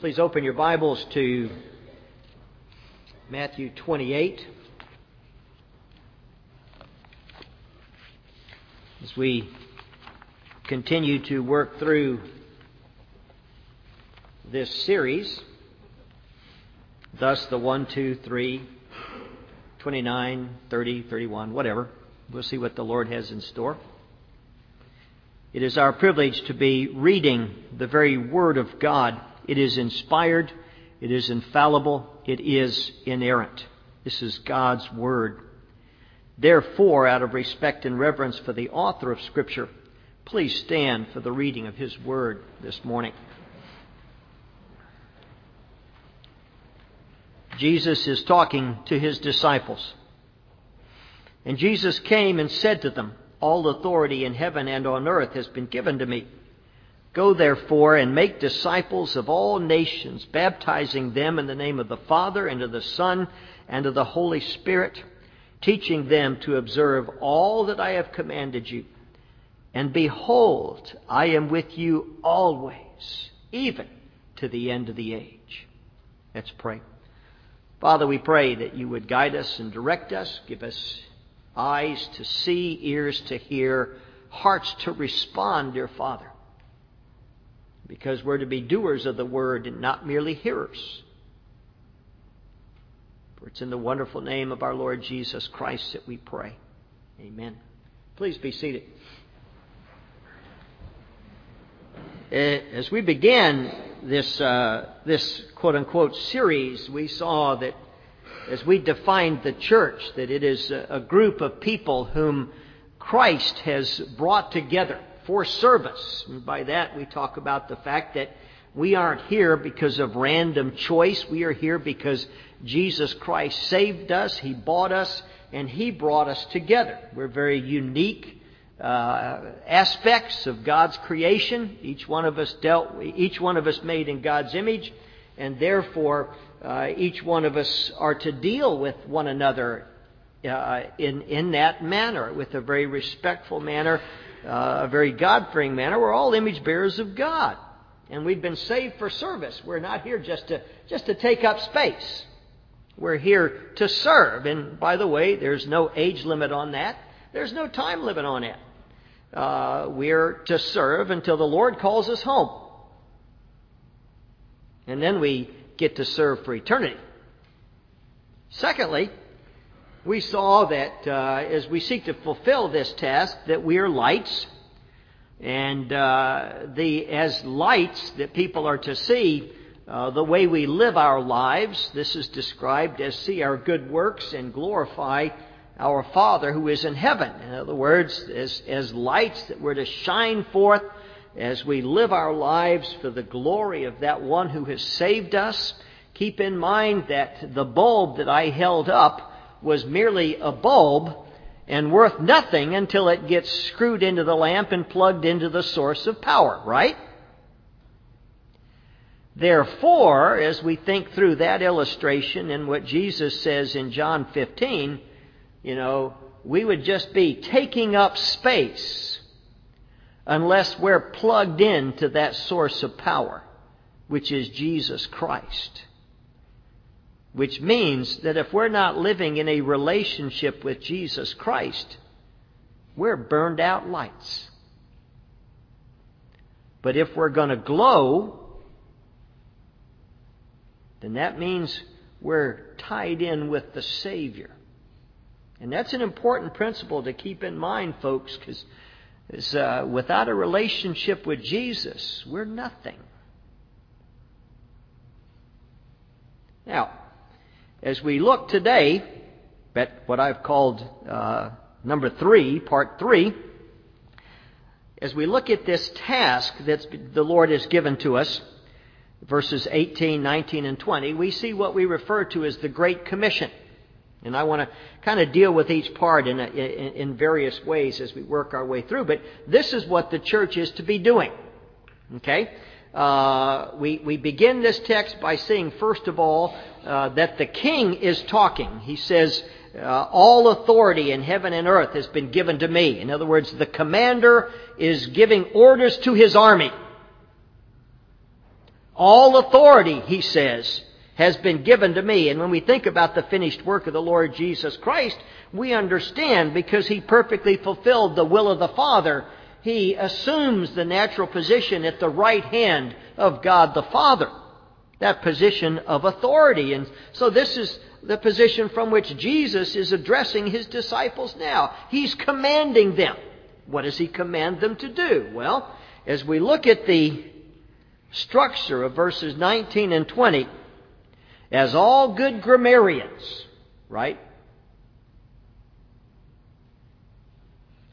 Please open your Bibles to Matthew 28. As we continue to work through this series, thus the 1, 2, 3, 29, 30, 31, whatever. We'll see what the Lord has in store. It is our privilege to be reading the very Word of God it is inspired, it is infallible, it is inerrant. This is God's Word. Therefore, out of respect and reverence for the author of Scripture, please stand for the reading of His Word this morning. Jesus is talking to His disciples. And Jesus came and said to them, All authority in heaven and on earth has been given to me. Go therefore and make disciples of all nations, baptizing them in the name of the Father, and of the Son, and of the Holy Spirit, teaching them to observe all that I have commanded you. And behold, I am with you always, even to the end of the age. Let's pray. Father, we pray that you would guide us and direct us, give us eyes to see, ears to hear, hearts to respond, dear Father because we're to be doers of the word and not merely hearers. For it's in the wonderful name of our Lord Jesus Christ that we pray. Amen. Please be seated. Eh, as we began this, uh, this quote unquote series, we saw that as we defined the church, that it is a group of people whom Christ has brought together for service. And by that, we talk about the fact that we aren't here because of random choice. We are here because Jesus Christ saved us, He bought us, and He brought us together. We're very unique uh, aspects of God's creation. Each one of us dealt, each one of us made in God's image, and therefore uh, each one of us are to deal with one another uh, in in that manner, with a very respectful manner, uh, a very God fearing manner. We're all image bearers of God. And we've been saved for service. We're not here just to, just to take up space. We're here to serve. And by the way, there's no age limit on that. There's no time limit on it. Uh, we're to serve until the Lord calls us home. And then we get to serve for eternity. Secondly, we saw that uh, as we seek to fulfill this task, that we are lights, and uh, the as lights that people are to see uh, the way we live our lives. This is described as see our good works and glorify our Father who is in heaven. In other words, as as lights that we're to shine forth as we live our lives for the glory of that one who has saved us. Keep in mind that the bulb that I held up was merely a bulb and worth nothing until it gets screwed into the lamp and plugged into the source of power, right? Therefore, as we think through that illustration and what Jesus says in John 15, you know, we would just be taking up space unless we're plugged into that source of power, which is Jesus Christ. Which means that if we're not living in a relationship with Jesus Christ, we're burned out lights. But if we're going to glow, then that means we're tied in with the Savior. And that's an important principle to keep in mind, folks, because uh, without a relationship with Jesus, we're nothing. Now, as we look today at what I've called uh, number three, part three, as we look at this task that the Lord has given to us, verses 18, 19, and 20, we see what we refer to as the Great Commission. And I want to kind of deal with each part in, a, in, in various ways as we work our way through. But this is what the church is to be doing. Okay? Uh, we, we begin this text by seeing, first of all, uh, that the king is talking. He says, uh, All authority in heaven and earth has been given to me. In other words, the commander is giving orders to his army. All authority, he says, has been given to me. And when we think about the finished work of the Lord Jesus Christ, we understand because he perfectly fulfilled the will of the Father, he assumes the natural position at the right hand of God the Father. That position of authority. And so this is the position from which Jesus is addressing his disciples now. He's commanding them. What does he command them to do? Well, as we look at the structure of verses 19 and 20, as all good grammarians, right?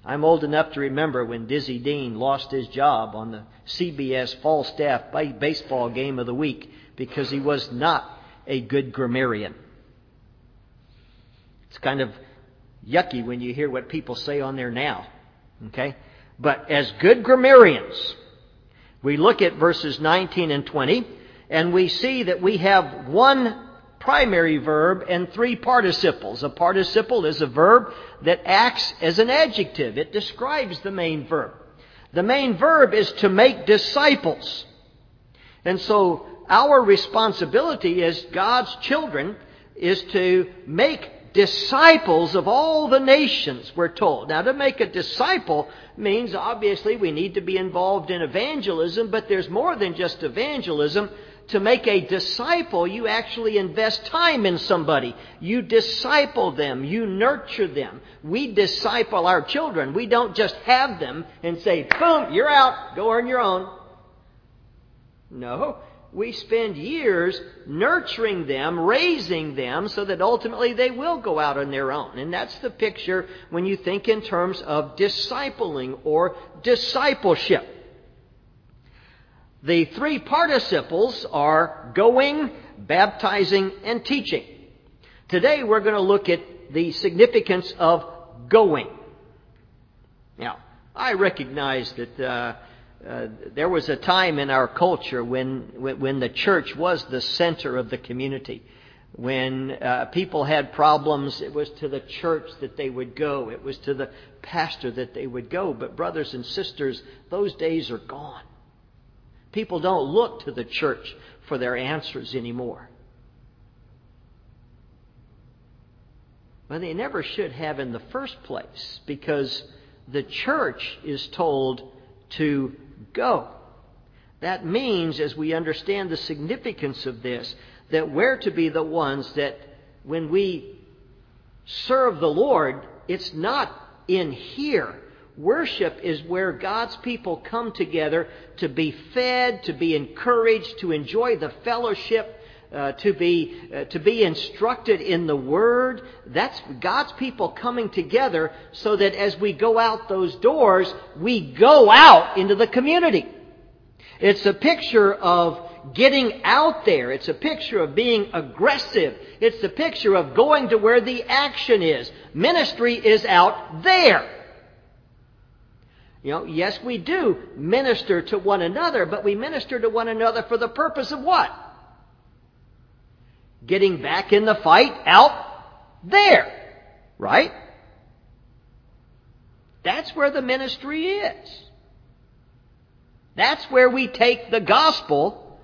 I'm old enough to remember when Dizzy Dean lost his job on the CBS Falstaff Baseball Game of the Week because he was not a good grammarian. It's kind of yucky when you hear what people say on there now. Okay? But as good grammarians, we look at verses 19 and 20, and we see that we have one primary verb and three participles. A participle is a verb that acts as an adjective. It describes the main verb. The main verb is to make disciples. And so our responsibility as God's children is to make disciples of all the nations, we're told. Now, to make a disciple means obviously we need to be involved in evangelism, but there's more than just evangelism. To make a disciple, you actually invest time in somebody. You disciple them. You nurture them. We disciple our children. We don't just have them and say, boom, you're out, go on your own. No, we spend years nurturing them, raising them, so that ultimately they will go out on their own. And that's the picture when you think in terms of discipling or discipleship. The three participles are going, baptizing, and teaching. Today we're going to look at the significance of going. Now, I recognize that uh, uh, there was a time in our culture when, when the church was the center of the community. When uh, people had problems, it was to the church that they would go. It was to the pastor that they would go. But, brothers and sisters, those days are gone. People don't look to the church for their answers anymore. Well, they never should have in the first place because the church is told to go. That means, as we understand the significance of this, that we're to be the ones that when we serve the Lord, it's not in here. Worship is where God's people come together to be fed, to be encouraged, to enjoy the fellowship, uh, to be uh, to be instructed in the Word. That's God's people coming together so that as we go out those doors, we go out into the community. It's a picture of getting out there. It's a picture of being aggressive. It's a picture of going to where the action is. Ministry is out there. You know, yes, we do minister to one another, but we minister to one another for the purpose of what? getting back in the fight out there. Right? That's where the ministry is. That's where we take the gospel.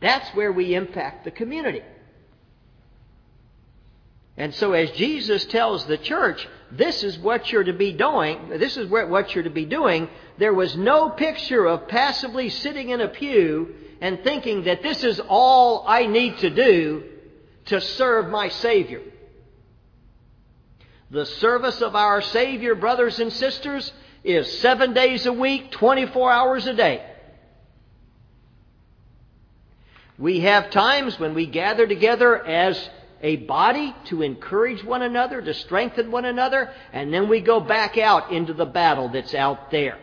That's where we impact the community. And so, as Jesus tells the church, this is what you're to be doing, this is what you're to be doing, there was no picture of passively sitting in a pew and thinking that this is all I need to do to serve my Savior. The service of our Savior, brothers and sisters, is seven days a week, 24 hours a day. We have times when we gather together as a body to encourage one another, to strengthen one another, and then we go back out into the battle that's out there.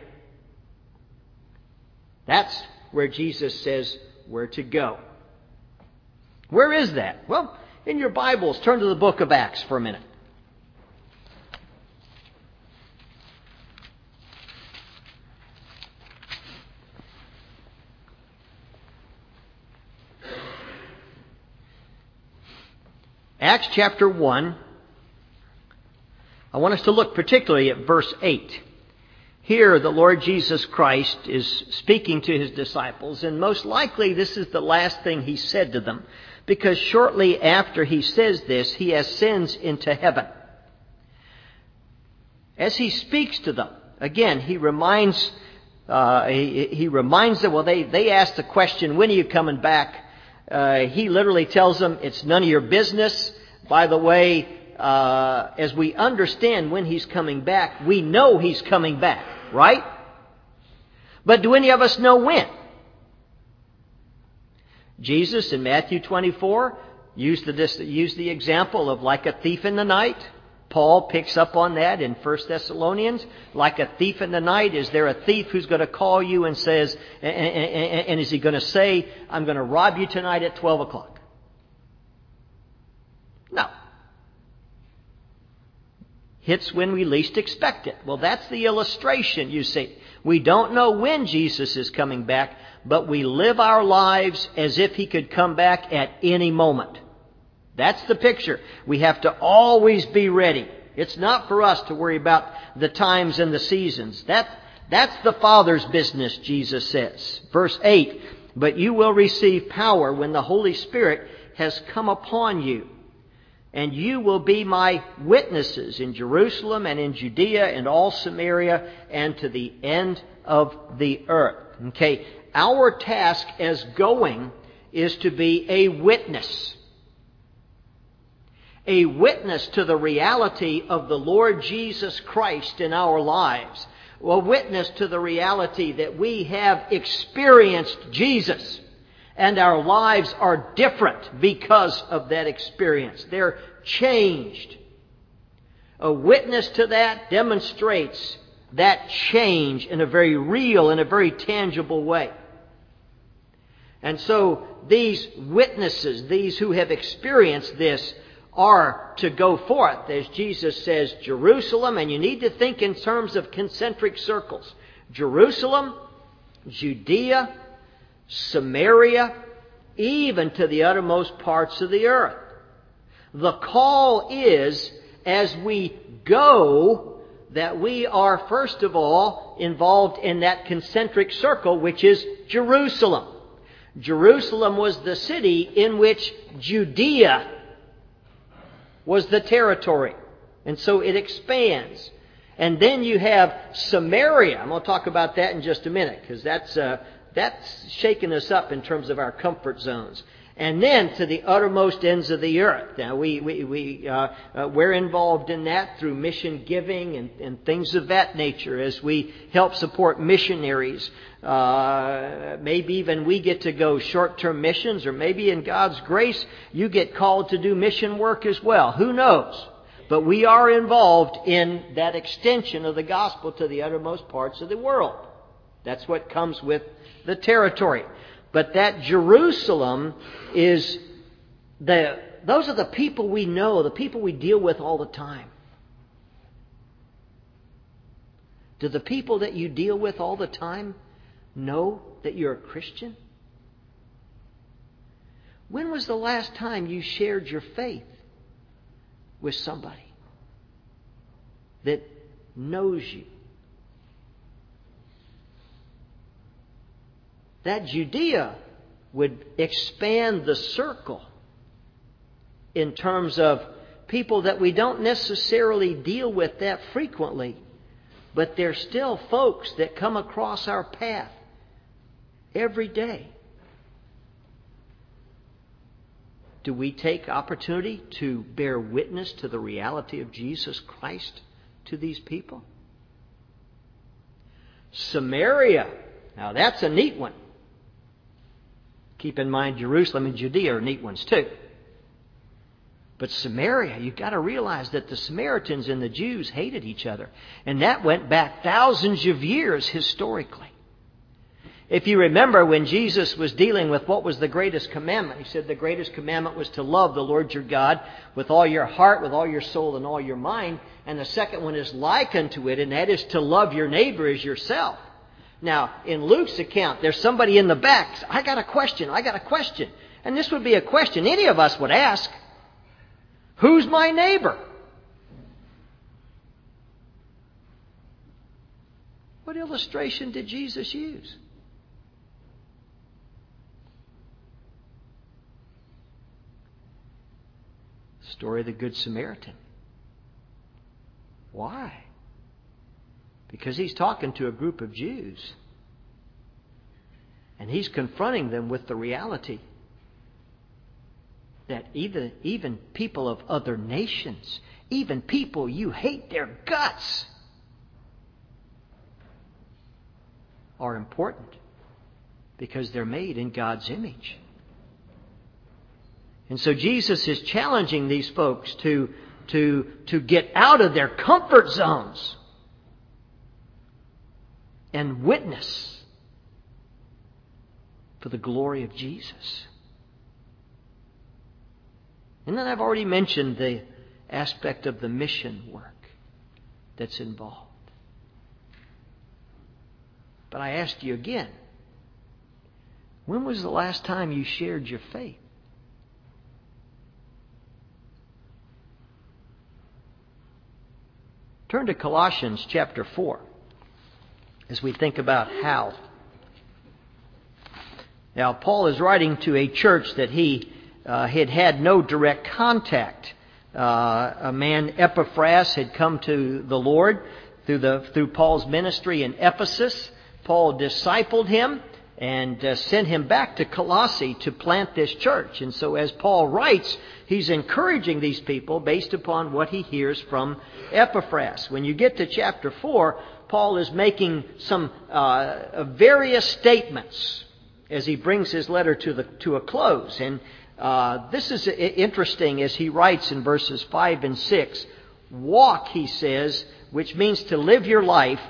That's where Jesus says we're to go. Where is that? Well, in your Bibles, turn to the book of Acts for a minute. Acts chapter 1. I want us to look particularly at verse 8. Here, the Lord Jesus Christ is speaking to his disciples, and most likely this is the last thing he said to them, because shortly after he says this, he ascends into heaven. As he speaks to them, again, he reminds, uh, he, he, reminds them, well, they, they ask the question, when are you coming back? Uh, he literally tells them, it's none of your business. By the way, uh, as we understand when he's coming back, we know he's coming back, right? But do any of us know when? Jesus in Matthew 24 used the, used the example of like a thief in the night. Paul picks up on that in 1 Thessalonians. Like a thief in the night, is there a thief who's going to call you and says, and, and, and is he going to say, I'm going to rob you tonight at 12 o'clock? No. Hits when we least expect it. Well, that's the illustration, you see. We don't know when Jesus is coming back, but we live our lives as if he could come back at any moment. That's the picture. We have to always be ready. It's not for us to worry about the times and the seasons. That, that's the Father's business, Jesus says. Verse 8, But you will receive power when the Holy Spirit has come upon you. And you will be my witnesses in Jerusalem and in Judea and all Samaria and to the end of the earth. Okay, our task as going is to be a witness a witness to the reality of the Lord Jesus Christ in our lives, a witness to the reality that we have experienced Jesus and our lives are different because of that experience. They're changed. A witness to that demonstrates that change in a very real and a very tangible way. And so these witnesses, these who have experienced this, are to go forth, as Jesus says, Jerusalem, and you need to think in terms of concentric circles. Jerusalem, Judea, Samaria, even to the uttermost parts of the earth. The call is, as we go, that we are first of all involved in that concentric circle, which is Jerusalem. Jerusalem was the city in which Judea was the territory. And so it expands. And then you have Samaria. I'm going to talk about that in just a minute because that's, uh, that's shaking us up in terms of our comfort zones and then to the uttermost ends of the earth. Now, we, we, we, uh, uh, we're involved in that through mission giving and, and things of that nature as we help support missionaries. Uh, maybe even we get to go short term missions, or maybe in God's grace, you get called to do mission work as well. Who knows? But we are involved in that extension of the gospel to the uttermost parts of the world. That's what comes with the territory. But that Jerusalem is the, those are the people we know, the people we deal with all the time. Do the people that you deal with all the time know that you're a Christian? When was the last time you shared your faith with somebody that knows you? That Judea would expand the circle in terms of people that we don't necessarily deal with that frequently, but they're still folks that come across our path every day. Do we take opportunity to bear witness to the reality of Jesus Christ to these people? Samaria. Now that's a neat one. Keep in mind, Jerusalem and Judea are neat ones too. But Samaria, you've got to realize that the Samaritans and the Jews hated each other. And that went back thousands of years historically. If you remember when Jesus was dealing with what was the greatest commandment, he said the greatest commandment was to love the Lord your God with all your heart, with all your soul, and all your mind. And the second one is like unto it, and that is to love your neighbor as yourself. Now, in Luke's account, there's somebody in the back. I got a question. I got a question. And this would be a question any of us would ask Who's my neighbor? What illustration did Jesus use? Story of the Good Samaritan. Why? Because he's talking to a group of Jews. And he's confronting them with the reality that even, even people of other nations, even people you hate their guts, are important because they're made in God's image. And so Jesus is challenging these folks to, to, to get out of their comfort zones and witness for the glory of Jesus. And then I've already mentioned the aspect of the mission work that's involved. But I ask you again when was the last time you shared your faith? Turn to Colossians chapter 4 as we think about how. Now, Paul is writing to a church that he uh, had had no direct contact. Uh, a man, Epaphras, had come to the Lord through, the, through Paul's ministry in Ephesus. Paul discipled him and uh, sent him back to Colossae to plant this church. And so, as Paul writes, he's encouraging these people based upon what he hears from Epaphras. When you get to chapter 4, Paul is making some uh, various statements as he brings his letter to, the, to a close. And uh, this is interesting as he writes in verses 5 and 6. Walk, he says, which means to live your life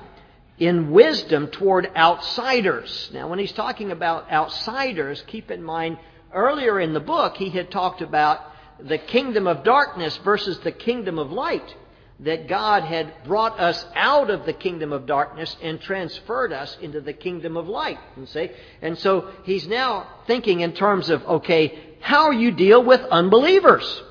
in wisdom toward outsiders. Now, when he's talking about outsiders, keep in mind, earlier in the book, he had talked about the kingdom of darkness versus the kingdom of light. That God had brought us out of the kingdom of darkness and transferred us into the kingdom of light. And say, and so he's now thinking in terms of, okay, how you deal with unbelievers.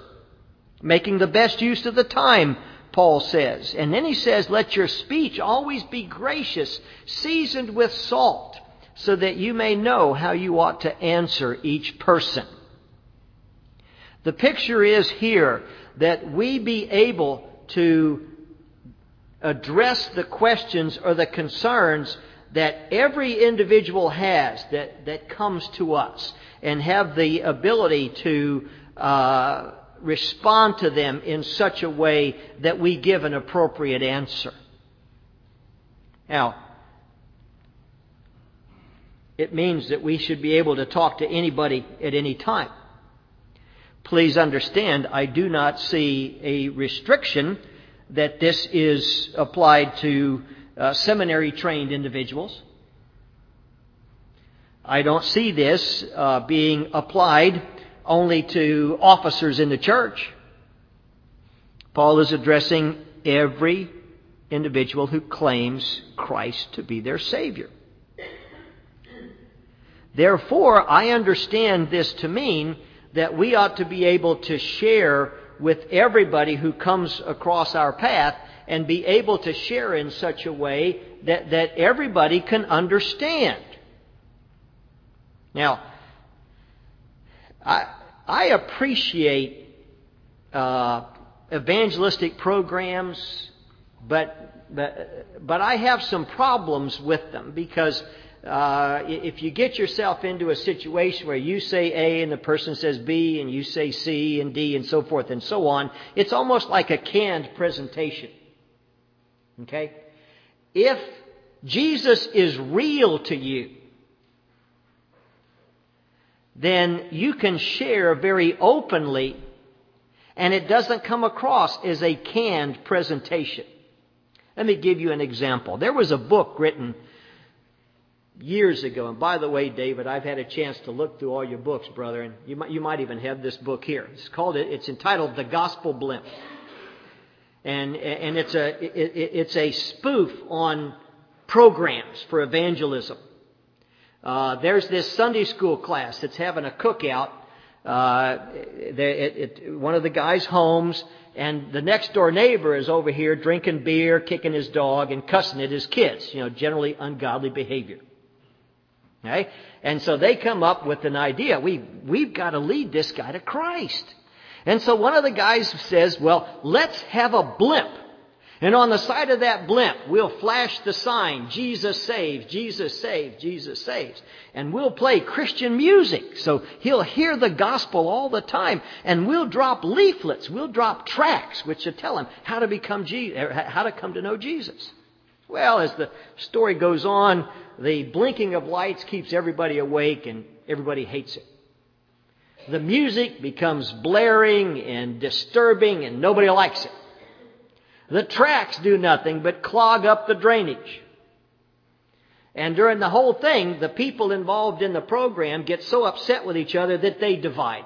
Making the best use of the time Paul says. And then he says, Let your speech always be gracious, seasoned with salt, so that you may know how you ought to answer each person. The picture is here that we be able to address the questions or the concerns that every individual has that, that comes to us and have the ability to uh, respond to them in such a way that we give an appropriate answer. Now, it means that we should be able to talk to anybody at any time. Please understand, I do not see a restriction that this is applied to uh, seminary trained individuals. I don't see this uh, being applied only to officers in the church. Paul is addressing every individual who claims Christ to be their Savior. Therefore, I understand this to mean that we ought to be able to share with everybody who comes across our path and be able to share in such a way that, that everybody can understand. Now, I, I appreciate uh, evangelistic programs, but, but, but I have some problems with them because uh, if you get yourself into a situation where you say A and the person says B and you say C and D and so forth and so on, it's almost like a canned presentation. Okay? If Jesus is real to you, then you can share very openly and it doesn't come across as a canned presentation. Let me give you an example. There was a book written years ago, and by the way, David, I've had a chance to look through all your books, brother, and you might, you might even have this book here. It's called it. it's entitled The Gospel Blimp. And, and it's a, it, it's a spoof on programs for evangelism. Uh, there's this Sunday school class that's having a cookout uh, it, it, one of the guy's homes, and the next door neighbor is over here drinking beer, kicking his dog, and cussing at his kids. You know, generally ungodly behavior. Okay? And so they come up with an idea. We, we've got to lead this guy to Christ. And so one of the guys says, well, let's have a blimp. And on the side of that blimp, we'll flash the sign, Jesus saves, Jesus saves, Jesus saves. And we'll play Christian music. So he'll hear the gospel all the time. And we'll drop leaflets, we'll drop tracts, which will tell him how to become Jesus, how to come to know Jesus. Well, as the story goes on, the blinking of lights keeps everybody awake and everybody hates it. The music becomes blaring and disturbing and nobody likes it. The tracks do nothing but clog up the drainage. And during the whole thing, the people involved in the program get so upset with each other that they divide.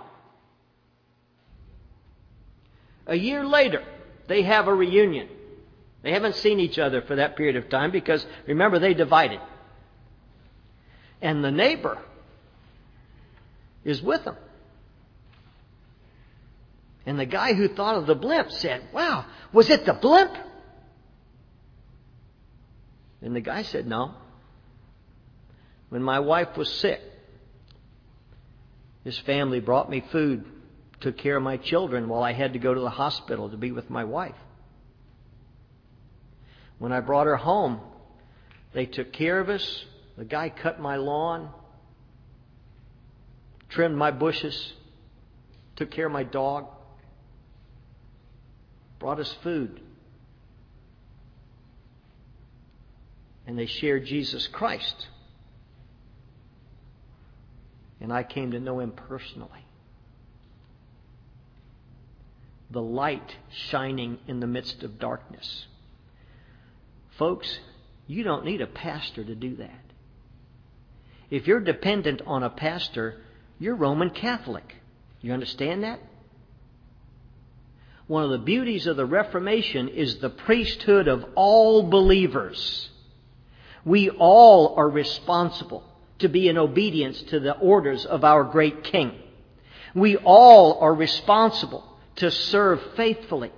A year later, they have a reunion. They haven't seen each other for that period of time because, remember, they divided. And the neighbor is with them. And the guy who thought of the blimp said, Wow, was it the blimp? And the guy said, No. When my wife was sick, his family brought me food, took care of my children while I had to go to the hospital to be with my wife. When I brought her home, they took care of us. The guy cut my lawn, trimmed my bushes, took care of my dog brought us food. And they shared Jesus Christ. And I came to know him personally. The light shining in the midst of darkness. Folks, you don't need a pastor to do that. If you're dependent on a pastor, you're Roman Catholic. You understand that? One of the beauties of the Reformation is the priesthood of all believers. We all are responsible to be in obedience to the orders of our great King. We all are responsible to serve faithfully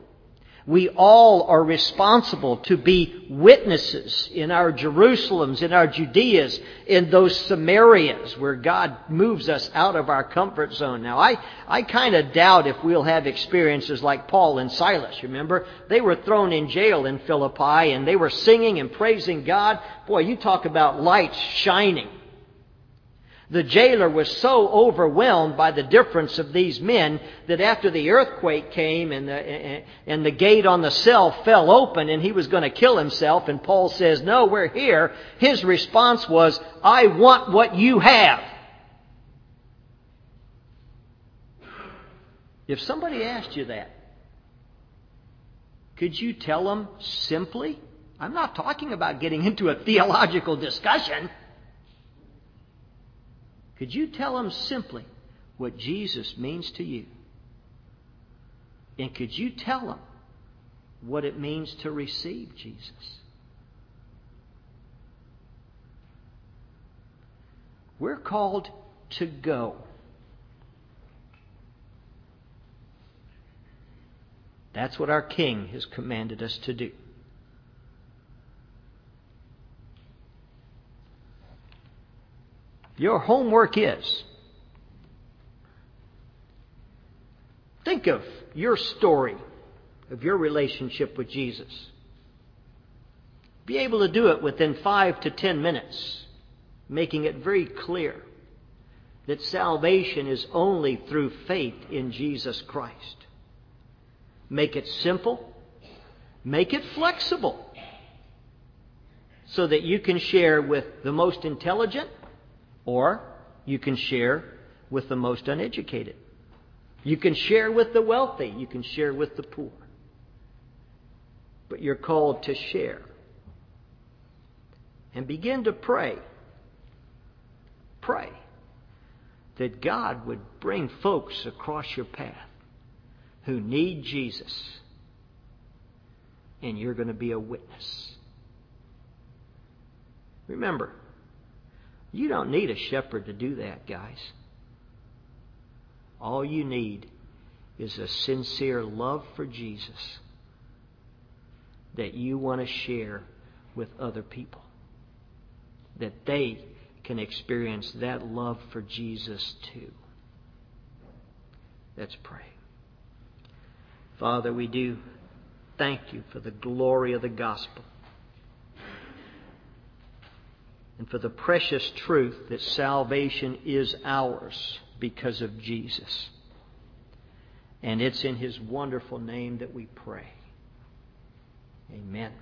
we all are responsible to be witnesses in our Jerusalems, in our Judeas, in those Samarias where God moves us out of our comfort zone. Now, I, I kind of doubt if we'll have experiences like Paul and Silas. Remember, they were thrown in jail in Philippi and they were singing and praising God. Boy, you talk about lights shining. The jailer was so overwhelmed by the difference of these men that after the earthquake came and the, and the gate on the cell fell open and he was going to kill himself, and Paul says, No, we're here, his response was, I want what you have. If somebody asked you that, could you tell them simply? I'm not talking about getting into a theological discussion. Could you tell them simply what Jesus means to you? And could you tell them what it means to receive Jesus? We're called to go. That's what our King has commanded us to do. Your homework is think of your story of your relationship with Jesus. Be able to do it within five to ten minutes, making it very clear that salvation is only through faith in Jesus Christ. Make it simple, make it flexible, so that you can share with the most intelligent or you can share with the most uneducated. You can share with the wealthy. You can share with the poor. But you're called to share. And begin to pray. Pray that God would bring folks across your path who need Jesus. And you're going to be a witness. Remember, you don't need a shepherd to do that, guys. All you need is a sincere love for Jesus that you want to share with other people. That they can experience that love for Jesus too. Let's pray. Father, we do thank you for the glory of the gospel and for the precious truth that salvation is ours because of Jesus. And it's in his wonderful name that we pray. Amen.